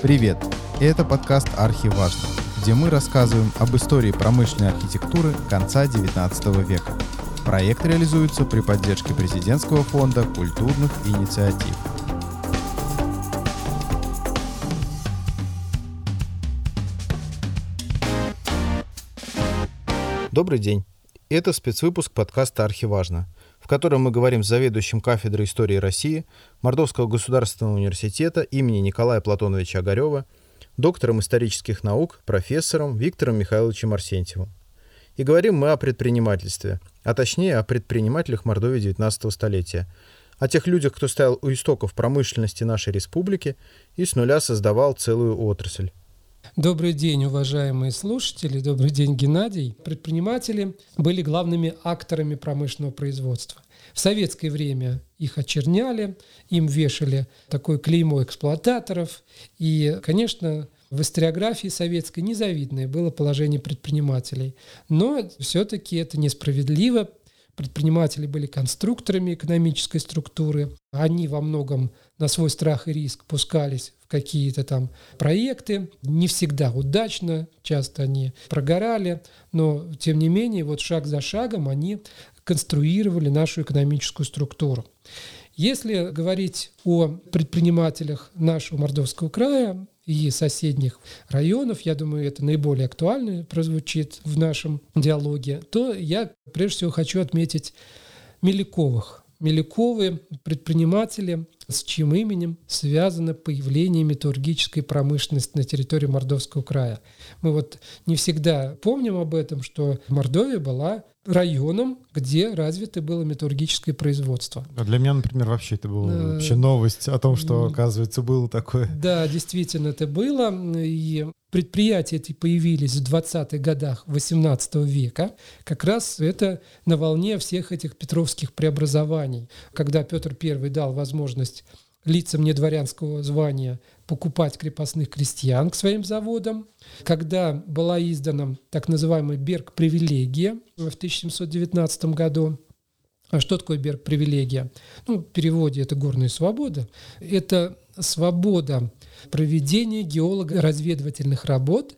Привет! Это подкаст «Архиважно», где мы рассказываем об истории промышленной архитектуры конца XIX века. Проект реализуется при поддержке Президентского фонда культурных инициатив. Добрый день. Это спецвыпуск подкаста «Архиважно», в котором мы говорим с заведующим кафедрой истории России Мордовского государственного университета имени Николая Платоновича Огарева, доктором исторических наук, профессором Виктором Михайловичем Арсентьевым. И говорим мы о предпринимательстве, а точнее о предпринимателях Мордовии XIX столетия, о тех людях, кто стоял у истоков промышленности нашей республики и с нуля создавал целую отрасль. Добрый день, уважаемые слушатели. Добрый день, Геннадий. Предприниматели были главными акторами промышленного производства. В советское время их очерняли, им вешали такое клеймо эксплуататоров. И, конечно, в историографии советской незавидное было положение предпринимателей. Но все-таки это несправедливо. Предприниматели были конструкторами экономической структуры. Они во многом на свой страх и риск пускались какие-то там проекты, не всегда удачно, часто они прогорали, но тем не менее вот шаг за шагом они конструировали нашу экономическую структуру. Если говорить о предпринимателях нашего Мордовского края и соседних районов, я думаю, это наиболее актуально прозвучит в нашем диалоге, то я прежде всего хочу отметить Меликовых. Меликовы предприниматели, с чьим именем связано появление металлургической промышленности на территории Мордовского края. Мы вот не всегда помним об этом, что Мордовия была районом, где развито было металлургическое производство. А для меня, например, вообще это была э, вообще новость о том, что, оказывается, было такое. Да, действительно, это было. И предприятия эти появились в 20-х годах 18 века. Как раз это на волне всех этих петровских преобразований, когда Петр I дал возможность лицам недворянского звания покупать крепостных крестьян к своим заводам, когда была издана так называемая Берг-привилегия в 1719 году. А что такое Берг-привилегия? Ну, в переводе это горная свобода. Это свобода проведения геолого-разведывательных работ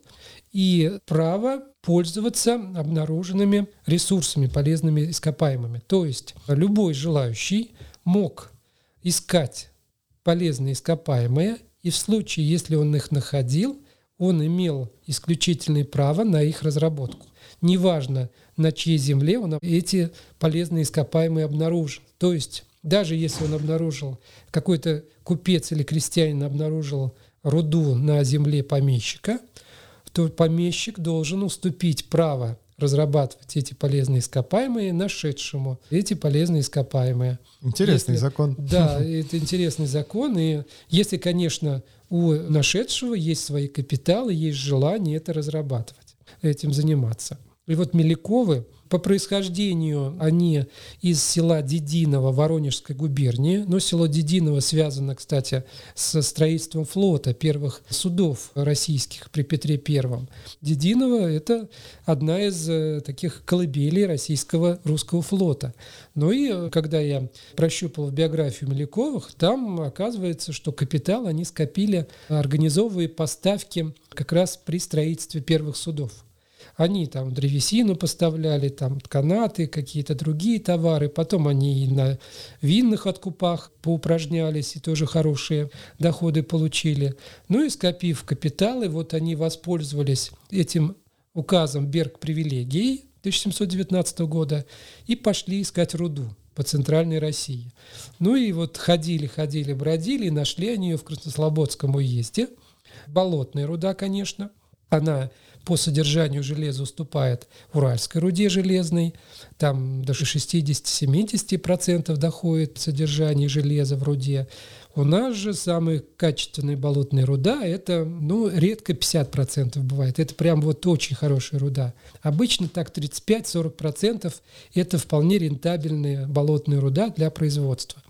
и право пользоваться обнаруженными ресурсами, полезными ископаемыми. То есть любой желающий мог искать полезные ископаемые, и в случае, если он их находил, он имел исключительное право на их разработку. Неважно, на чьей земле он эти полезные ископаемые обнаружил. То есть даже если он обнаружил, какой-то купец или крестьянин обнаружил руду на земле помещика, то помещик должен уступить право разрабатывать эти полезные ископаемые нашедшему эти полезные ископаемые. Интересный если, закон. Да, это интересный закон. И если, конечно, у нашедшего есть свои капиталы, есть желание это разрабатывать, этим заниматься. И вот Меликовы по происхождению они из села Дединово Воронежской губернии. Но село Дединово связано, кстати, со строительством флота первых судов российских при Петре Первом. Дединово – это одна из э, таких колыбелей российского русского флота. Ну и э, когда я прощупал биографию Меликовых, там оказывается, что капитал они скопили, организовывая поставки как раз при строительстве первых судов. Они там древесину поставляли, там канаты, какие-то другие товары. Потом они и на винных откупах поупражнялись, и тоже хорошие доходы получили. Ну и скопив капиталы, вот они воспользовались этим указом Берг привилегий 1719 года и пошли искать руду по центральной России. Ну и вот ходили, ходили, бродили, и нашли они ее в Краснослободском уезде. Болотная руда, конечно. Она по содержанию железа уступает уральской руде железной, там даже 60-70% доходит содержание железа в руде. У нас же самая качественная болотная руда – это, ну, редко 50% бывает. Это прям вот очень хорошая руда. Обычно так 35-40% – это вполне рентабельная болотная руда для производства.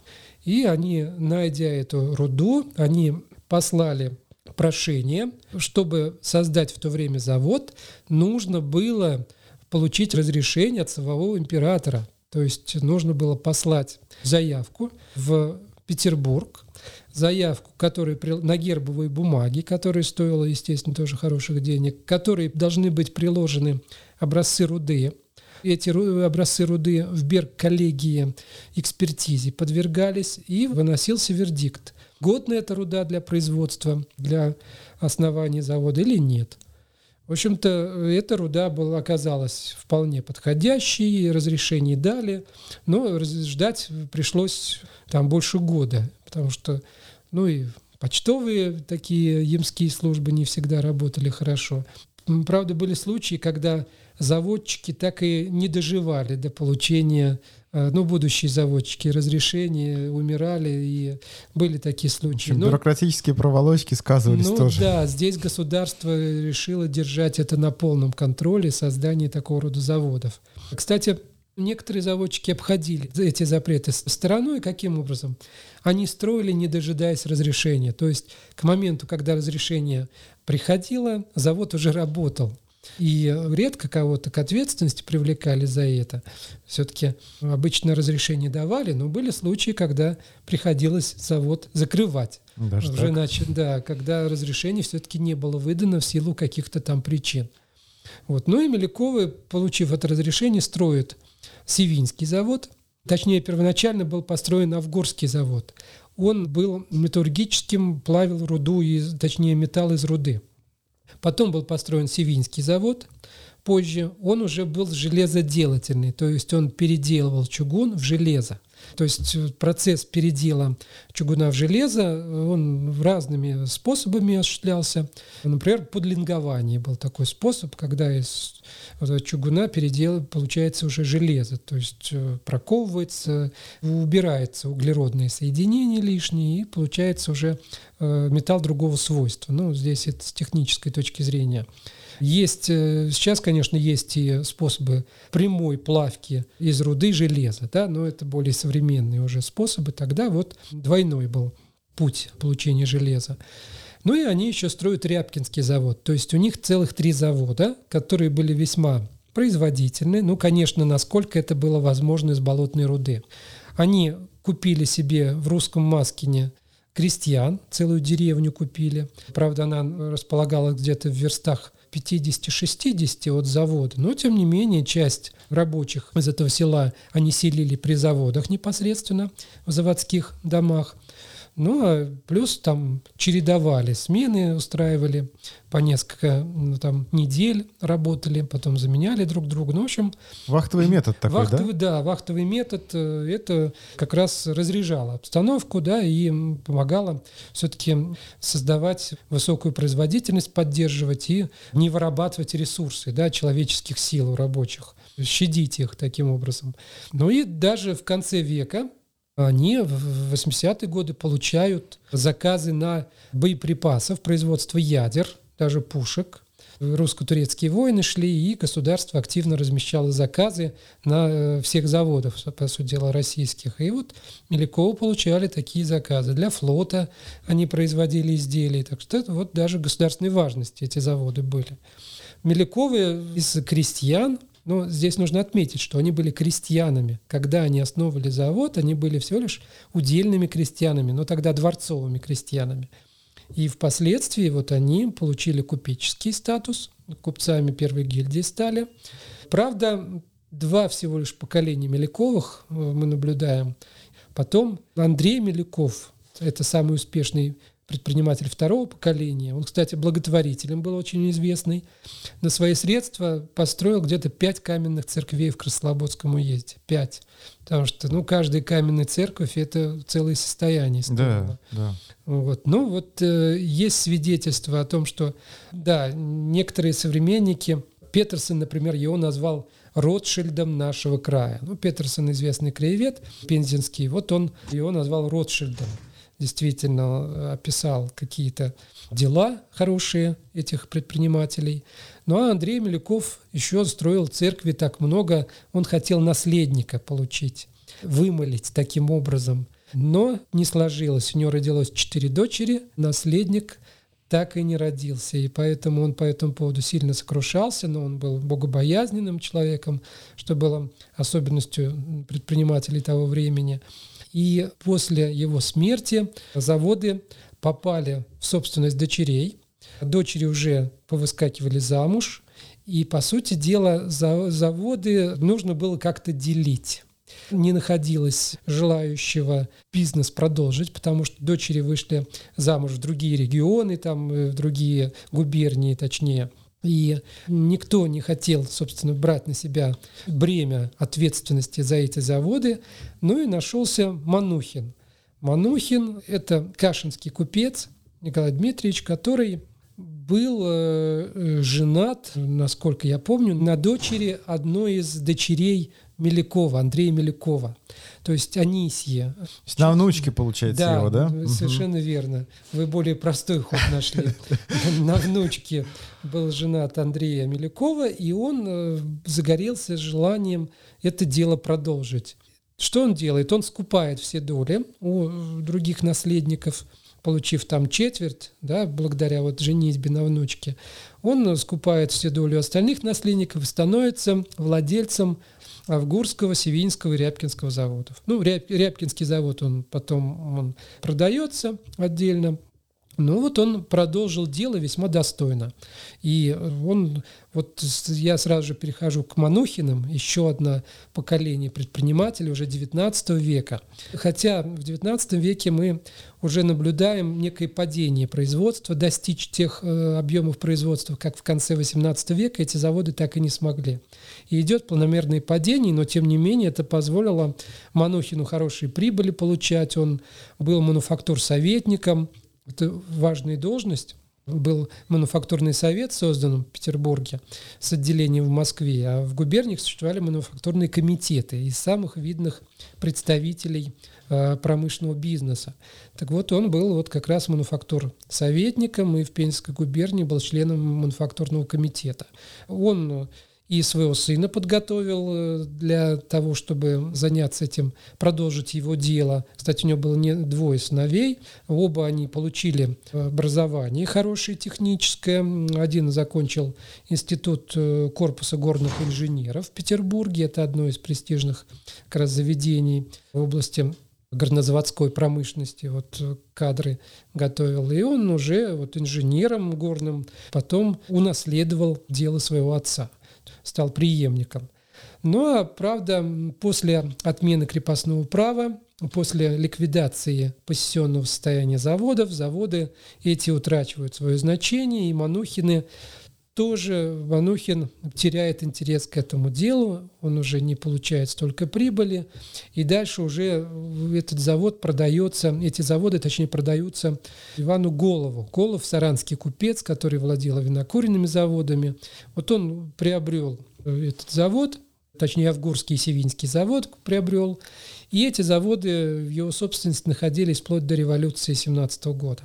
И они, найдя эту руду, они послали прошение. Чтобы создать в то время завод, нужно было получить разрешение от самого императора. То есть нужно было послать заявку в Петербург, заявку, которая на гербовой бумаге, которая стоила, естественно, тоже хороших денег, которой должны быть приложены образцы руды. Эти образцы руды в Берг-коллегии экспертизе подвергались, и выносился вердикт. Годна эта руда для производства, для основания завода или нет. В общем-то, эта руда была, оказалась вполне подходящей, разрешение дали, но ждать пришлось там больше года, потому что, ну и почтовые такие ямские службы не всегда работали хорошо. Правда, были случаи, когда заводчики так и не доживали до получения, ну, будущие заводчики, разрешения, умирали, и были такие случаи. Но, бюрократические проволочки сказывались ну, тоже. Да, здесь государство решило держать это на полном контроле, создание такого рода заводов. Кстати, Некоторые заводчики обходили эти запреты стороной. Каким образом? Они строили, не дожидаясь разрешения. То есть к моменту, когда разрешение приходило, завод уже работал. И редко кого-то к ответственности привлекали за это. Все-таки обычно разрешение давали, но были случаи, когда приходилось завод закрывать. Даже Уже так? Начали, да, когда разрешение все-таки не было выдано в силу каких-то там причин. Вот. Ну и Меляковы, получив это разрешение, строят Севинский завод. Точнее, первоначально был построен Авгорский завод. Он был металлургическим, плавил руду, из, точнее металл из руды. Потом был построен Севинский завод. Позже он уже был железоделательный, то есть он переделывал чугун в железо. То есть э, процесс передела чугуна в железо, он разными способами осуществлялся. Например, подлингование был такой способ, когда из чугуна передел получается уже железо, то есть э, проковывается, убирается углеродные соединения лишние, и получается уже э, металл другого свойства. Ну, здесь это с технической точки зрения. Есть, э, сейчас, конечно, есть и способы прямой плавки из руды железа, да, но это более современные уже способы. Тогда вот двойной был путь получения железа. Ну и они еще строят Рябкинский завод. То есть у них целых три завода, которые были весьма производительны. Ну, конечно, насколько это было возможно из болотной руды. Они купили себе в русском Маскине крестьян, целую деревню купили. Правда, она располагалась где-то в верстах 50-60 от завода, но тем не менее часть рабочих из этого села они селили при заводах непосредственно в заводских домах. Ну, а плюс там чередовали смены, устраивали по несколько ну, там, недель работали, потом заменяли друг друга. Ну, в общем... Вахтовый метод такой, вахтовый, да? Да, вахтовый метод. Э, это как раз разряжало обстановку, да, и помогало все-таки создавать высокую производительность, поддерживать и не вырабатывать ресурсы, да, человеческих сил у рабочих, щадить их таким образом. Ну и даже в конце века они в 80-е годы получают заказы на боеприпасов, производство ядер, даже пушек. Русско-турецкие войны шли, и государство активно размещало заказы на э, всех заводах, по сути дела, российских. И вот Мелякова получали такие заказы. Для флота они производили изделия. Так что это вот даже государственной важности эти заводы были. Меляковы из крестьян но здесь нужно отметить, что они были крестьянами. Когда они основывали завод, они были всего лишь удельными крестьянами, но тогда дворцовыми крестьянами. И впоследствии вот они получили купеческий статус, купцами первой гильдии стали. Правда, два всего лишь поколения Меляковых э, мы наблюдаем. Потом Андрей Меляков, это самый успешный предприниматель второго поколения. Он, кстати, благотворителем был очень известный. На свои средства построил где-то пять каменных церквей в Краснослободском уезде. Пять. Потому что ну, каждая каменная церковь — это целое состояние. Да, да. Вот. Ну вот э, есть свидетельство о том, что, да, некоторые современники, Петерсон, например, его назвал Ротшильдом нашего края. Ну, Петерсон известный краевед пензенский, вот он его назвал Ротшильдом действительно э, описал какие-то дела хорошие этих предпринимателей. Ну а Андрей Милюков еще строил церкви так много, он хотел наследника получить, вымолить таким образом. Но не сложилось. У него родилось четыре дочери, наследник так и не родился. И поэтому он по этому поводу сильно сокрушался, но он был богобоязненным человеком, что было особенностью предпринимателей того времени. И после его смерти заводы попали в собственность дочерей. Дочери уже повыскакивали замуж, и, по сути дела, заводы нужно было как-то делить не находилось желающего бизнес продолжить, потому что дочери вышли замуж в другие регионы, там, э, в другие губернии, точнее. И никто не хотел, собственно, брать на себя бремя ответственности за эти заводы. Ну и нашелся Манухин. Манухин – это кашинский купец Николай Дмитриевич, который был э, женат, насколько я помню, на дочери одной из дочерей Мелякова, Андрея Мелякова. То есть Анисье. На внучке, получается, да, его, да? совершенно угу. верно. Вы более простой ход нашли. На внучке был женат Андрея Мелякова, и он э, загорелся желанием это дело продолжить. Что он делает? Он скупает все доли у других наследников, получив там четверть, да, благодаря вот женитьбе на внучке, он скупает все доли остальных наследников и становится владельцем Авгурского, Севинского и Рябкинского заводов. Ну, Рябкинский завод, он потом он продается отдельно, ну вот он продолжил дело весьма достойно. И он, вот я сразу же перехожу к Манухиным, еще одно поколение предпринимателей уже 19 века. Хотя в 19 веке мы уже наблюдаем некое падение производства, достичь тех э, объемов производства, как в конце 18 века эти заводы так и не смогли. И идет планомерное падение, но тем не менее это позволило Манухину хорошие прибыли получать. Он был мануфактур-советником, это важная должность. Был мануфактурный совет создан в Петербурге с отделением в Москве, а в губерниях существовали мануфактурные комитеты из самых видных представителей э, промышленного бизнеса. Так вот, он был вот как раз мануфактур советником и в Пензенской губернии был членом мануфактурного комитета. Он и своего сына подготовил э, для того, чтобы заняться этим, продолжить его дело. Кстати, у него было не двое сыновей, оба они получили образование хорошее техническое. Один закончил институт э, корпуса горных инженеров в Петербурге, это одно из престижных как раз заведений в области горнозаводской промышленности, вот э, кадры готовил. И он уже вот инженером горным потом унаследовал дело своего отца стал преемником. Но, правда, после отмены крепостного права, после ликвидации посесенного состояния заводов, заводы эти утрачивают свое значение, и Манухины тоже Манухин теряет интерес к этому делу, он уже не получает столько прибыли, и дальше уже этот завод продается, эти заводы, точнее, продаются Ивану Голову. Голов – саранский купец, который владел винокуренными заводами. Вот он приобрел этот завод, точнее, Авгурский и Севинский завод приобрел, и эти заводы в его собственности находились вплоть до революции 17 года.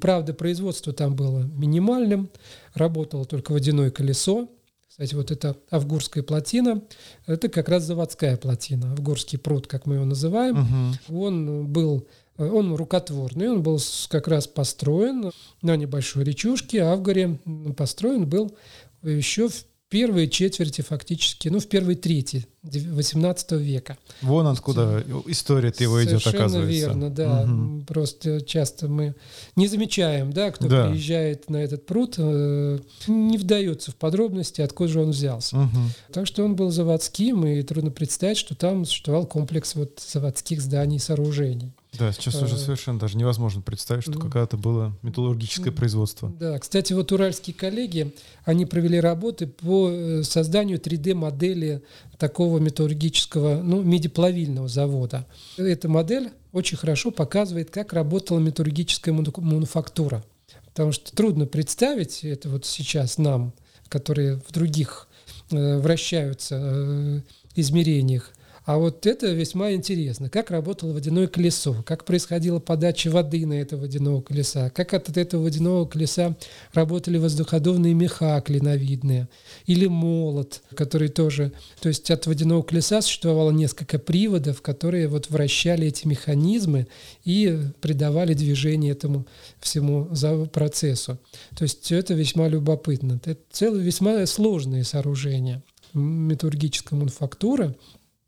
Правда, производство там было минимальным, работало только водяное колесо. Кстати, вот эта Авгурская плотина, это как раз заводская плотина, Авгурский пруд, как мы его называем. Угу. Он был он рукотворный, он был как раз построен на небольшой речушке, Авгоре построен был еще в первой четверти фактически, ну, в первой трети XVIII века. Вон откуда история его идет, оказывается. верно, да. Угу. Просто часто мы не замечаем, да, кто да. приезжает на этот пруд, э, не вдается в подробности, откуда же он взялся. Угу. Так что он был заводским, и трудно представить, что там существовал комплекс вот заводских зданий и сооружений. Да, сейчас уже э, совершенно даже невозможно представить, что ну, когда-то было металлургическое производство. Да, кстати, вот уральские коллеги, они провели работы по э, созданию 3D-модели такого металлургического, ну, медиплавильного завода. Эта модель очень хорошо показывает, как работала металлургическая мануфактура. Потому что трудно представить это вот сейчас нам, которые в других э, вращаются э, измерениях, А вот это весьма интересно. Как работало водяное колесо, как происходила подача воды на это водяного колеса, как от этого водяного колеса работали воздуходувные меха клиновидные, или молот, который тоже... То есть от водяного колеса существовало несколько приводов, которые вот вращали эти механизмы и придавали движение этому всему процессу. То есть это весьма любопытно. Это целое весьма сложные сооружения металлургическая мануфактура,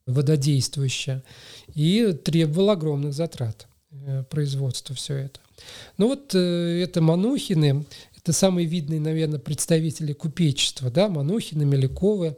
вододействующая, и требовал огромных затрат э, производства все это. Ну вот э, это Манухины, это самые видные, наверное, представители купечества, да, Манухины, Меляковы.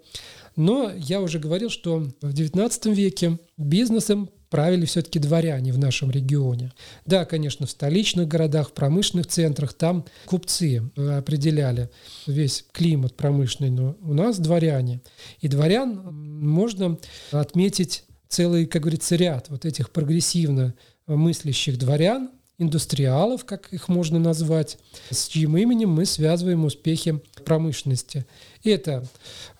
Но я уже говорил, что в XIX веке бизнесом правили все-таки дворяне в нашем регионе. Да, конечно, в столичных городах, в промышленных центрах там купцы э, определяли весь климат промышленный, но у нас дворяне. И дворян можно отметить целый, как говорится, ряд вот этих прогрессивно мыслящих дворян, индустриалов, как их можно назвать, с чьим именем мы связываем успехи промышленности. Это,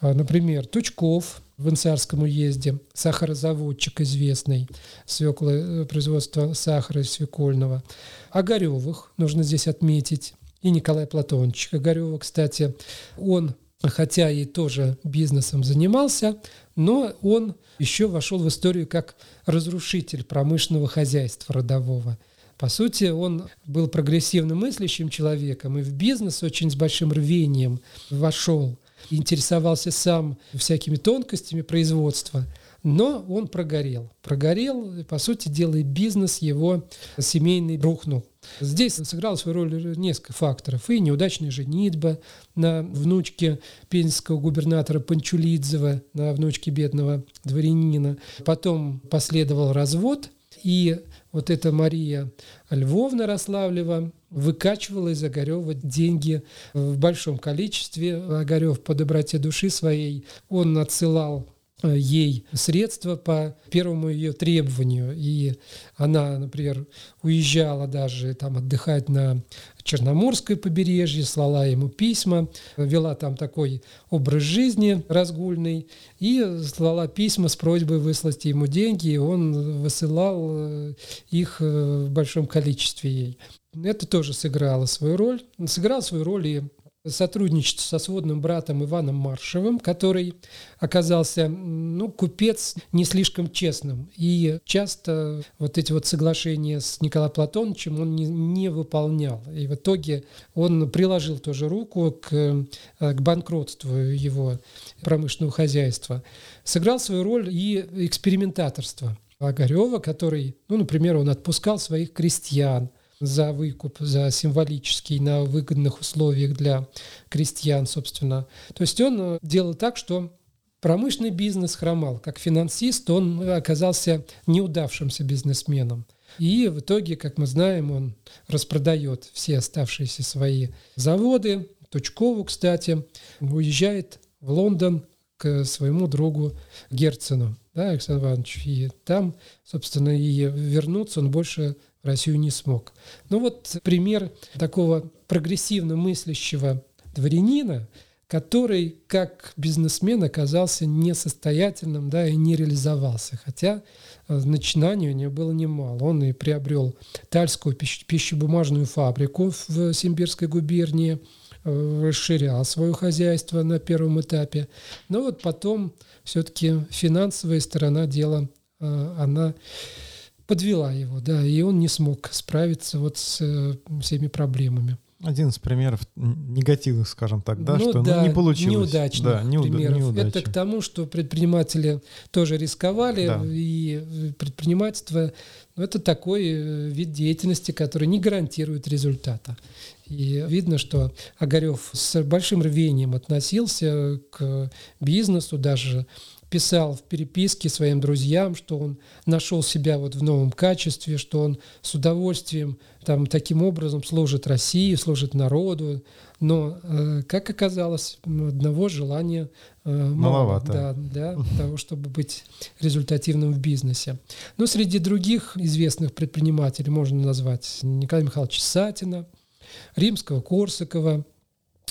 э, например, Тучков, в Инцарском уезде, сахарозаводчик известный, свекла, э, производства сахара свекольного. Огаревых нужно здесь отметить. И Николай Платонович Огарева, кстати, он хотя и тоже бизнесом занимался, но он еще вошел в историю как разрушитель промышленного хозяйства родового. По сути, он был прогрессивно мыслящим человеком и в бизнес очень с большим рвением вошел интересовался сам всякими тонкостями производства, но он прогорел. Прогорел, по сути дела, и бизнес его семейный рухнул. Здесь сыграл свою роль несколько факторов. И неудачная женитьба на внучке пензенского губернатора Панчулидзева, на внучке бедного дворянина. Потом последовал развод, и вот эта Мария Львовна Рославлева выкачивала из Огарева деньги в большом количестве. Огарев по доброте души своей, он отсылал ей средства по первому ее требованию. И она, например, уезжала даже там отдыхать на Черноморское побережье, слала ему письма, вела там такой образ жизни разгульный и слала письма с просьбой выслать ему деньги, и он высылал э, их э, в большом количестве ей. Это тоже сыграло свою роль. Сыграл свою роль и сотрудничество со сводным братом Иваном Маршевым, который оказался, ну, купец не слишком честным. И часто вот эти вот соглашения с Николаем Платоновичем он не, не выполнял. И в итоге он приложил тоже руку к, к банкротству его промышленного хозяйства. Сыграл свою роль и экспериментаторство Огарева, который, ну, например, он отпускал своих крестьян – за выкуп, за символический на выгодных условиях для крестьян, собственно. То есть он э, делал так, что промышленный бизнес хромал. Как финансист он оказался неудавшимся бизнесменом. И в итоге, как мы знаем, он распродает все оставшиеся свои заводы. Тучкову, кстати, уезжает в Лондон к своему другу Герцену, да, Александр Иванович. И там, собственно, и вернуться он больше Россию не смог. Ну вот пример такого прогрессивно мыслящего дворянина, который как бизнесмен оказался несостоятельным да, и не реализовался. Хотя э, начинаний у него было немало. Он и приобрел Тальскую пищебумажную фабрику в Симбирской губернии, э, расширял свое хозяйство на первом этапе. Но вот потом все-таки финансовая сторона дела, э, она подвела его, да, и он не смог справиться вот с э, всеми проблемами. Один из примеров негативных, скажем так, да, ну, что да, ну, не получилось. Неудачных да, неуда- примеров. Неудачи. Это к тому, что предприниматели тоже рисковали, да. и предпринимательство ну, это такой э, вид деятельности, который не гарантирует результата. И видно, что Огарев с большим рвением относился к бизнесу, даже писал в переписке своим друзьям, что он нашел себя вот в новом качестве, что он с удовольствием там, таким образом служит России, служит народу. Но, э, как оказалось, одного желания э, маловато да, для того, чтобы быть результативным в бизнесе. Но среди других известных предпринимателей можно назвать Николая Михайловича Сатина, Римского Корсакова,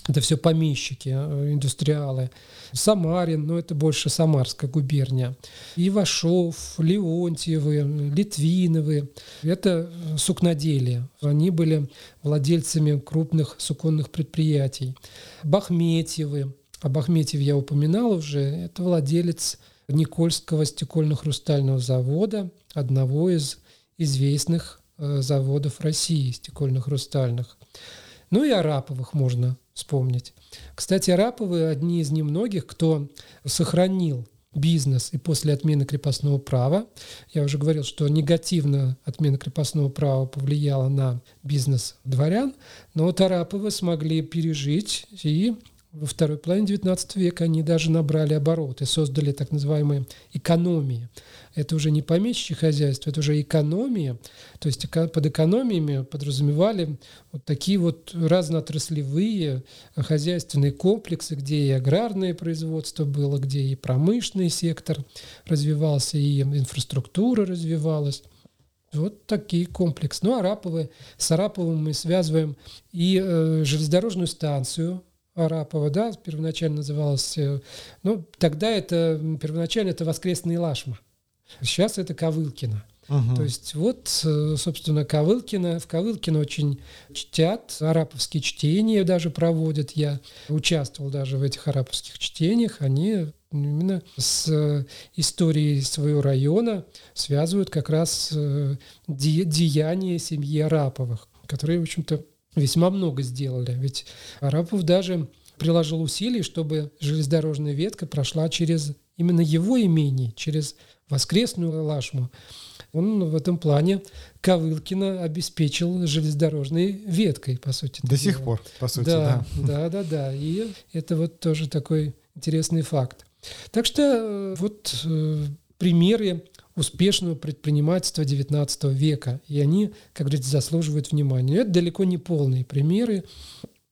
это все помещики, э, индустриалы. Самарин, но это больше Самарская губерния. Ивашов, Леонтьевы, Литвиновы. Это сукноделие. Они были владельцами крупных суконных предприятий. Бахметьевы. Об Бахметьеве я упоминал уже. Это владелец Никольского стекольно-хрустального завода, одного из известных э, заводов России стекольно-хрустальных. Ну и Араповых можно вспомнить. Кстати, Араповы одни из немногих, кто сохранил бизнес и после отмены крепостного права. Я уже говорил, что негативно отмена крепостного права повлияла на бизнес дворян, но вот Араповы смогли пережить и во второй половине XIX века они даже набрали обороты, создали так называемые экономии. Это уже не помещичье хозяйство, это уже экономия. То есть под экономиями подразумевали вот такие вот разноотраслевые хозяйственные комплексы, где и аграрное производство было, где и промышленный сектор развивался, и инфраструктура развивалась. Вот такие комплексы. Ну, Араповы, с Араповым мы связываем и э, железнодорожную станцию Арапова, да, первоначально называлась, э, ну, тогда это, первоначально это «Воскресный Лашма». Сейчас это Ковылкина. Угу. То есть вот, э, собственно, Ковылкина. В Ковылкино очень чтят, араповские чтения даже проводят. Я участвовал даже в этих араповских чтениях. Они именно с э, историей своего района связывают как раз деяния семьи Араповых, которые, в общем-то, весьма много сделали. Ведь Арапов даже приложил усилий, чтобы железнодорожная ветка прошла через именно его имение, через воскресную Лашму. Он в этом плане Ковылкина обеспечил железнодорожной веткой, по сути. До сих пор, по сути, да. Да, да, да, да. И это вот тоже такой интересный факт. Так что э, вот э, примеры успешного предпринимательства XIX века. И они, как говорится, заслуживают внимания. Это далеко не полные примеры.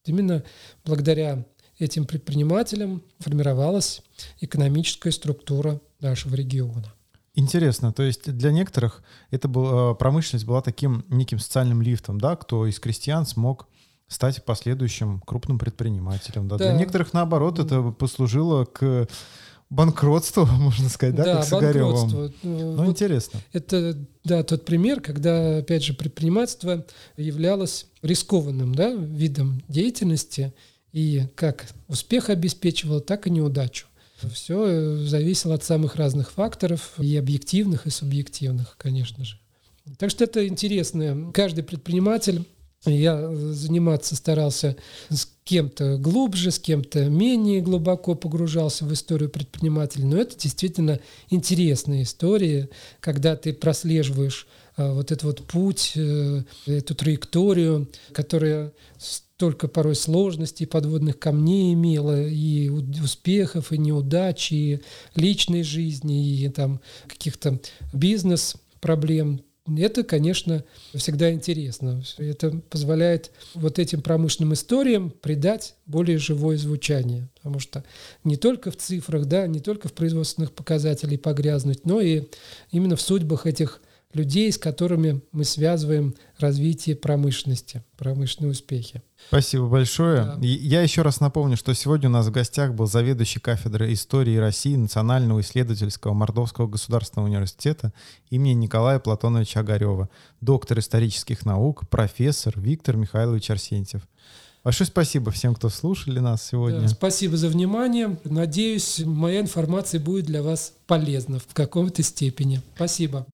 Именно благодаря этим предпринимателям формировалась экономическая структура нашего региона. Интересно, то есть для некоторых эта была, промышленность была таким неким социальным лифтом, да, кто из крестьян смог стать последующим крупным предпринимателем. Да? Да. Для некоторых, наоборот, это послужило к банкротству, можно сказать, да, да как с банкротство. Ну, вот интересно. Это, да, тот пример, когда, опять же, предпринимательство являлось рискованным да, видом деятельности, и как успех обеспечивало, так и неудачу. Все э, зависело от самых разных факторов, и объективных, и субъективных, конечно же. Так что это интересно. Каждый предприниматель я заниматься старался с кем-то глубже, с кем-то менее глубоко погружался в историю предпринимателей. Но это действительно интересная история, когда ты прослеживаешь а, вот этот вот путь, э, эту траекторию, которая столько порой сложностей, подводных камней имела, и успехов, и неудач, и личной жизни, и там каких-то бизнес-проблем. Это, конечно, всегда интересно. Это позволяет вот этим промышленным историям придать более живое звучание. Потому что не только в цифрах, да, не только в производственных показателях погрязнуть, но и именно в судьбах этих людей, с которыми мы связываем развитие промышленности, промышленные успехи. Спасибо большое. Да. Я еще раз напомню, что сегодня у нас в гостях был заведующий кафедрой истории России Национального исследовательского Мордовского государственного университета имени Николая Платоновича Огарева, доктор исторических наук, профессор Виктор Михайлович Арсентьев. Большое спасибо всем, кто слушали нас сегодня. Да, спасибо за внимание. Надеюсь, моя информация будет для вас полезна в каком-то степени. Спасибо.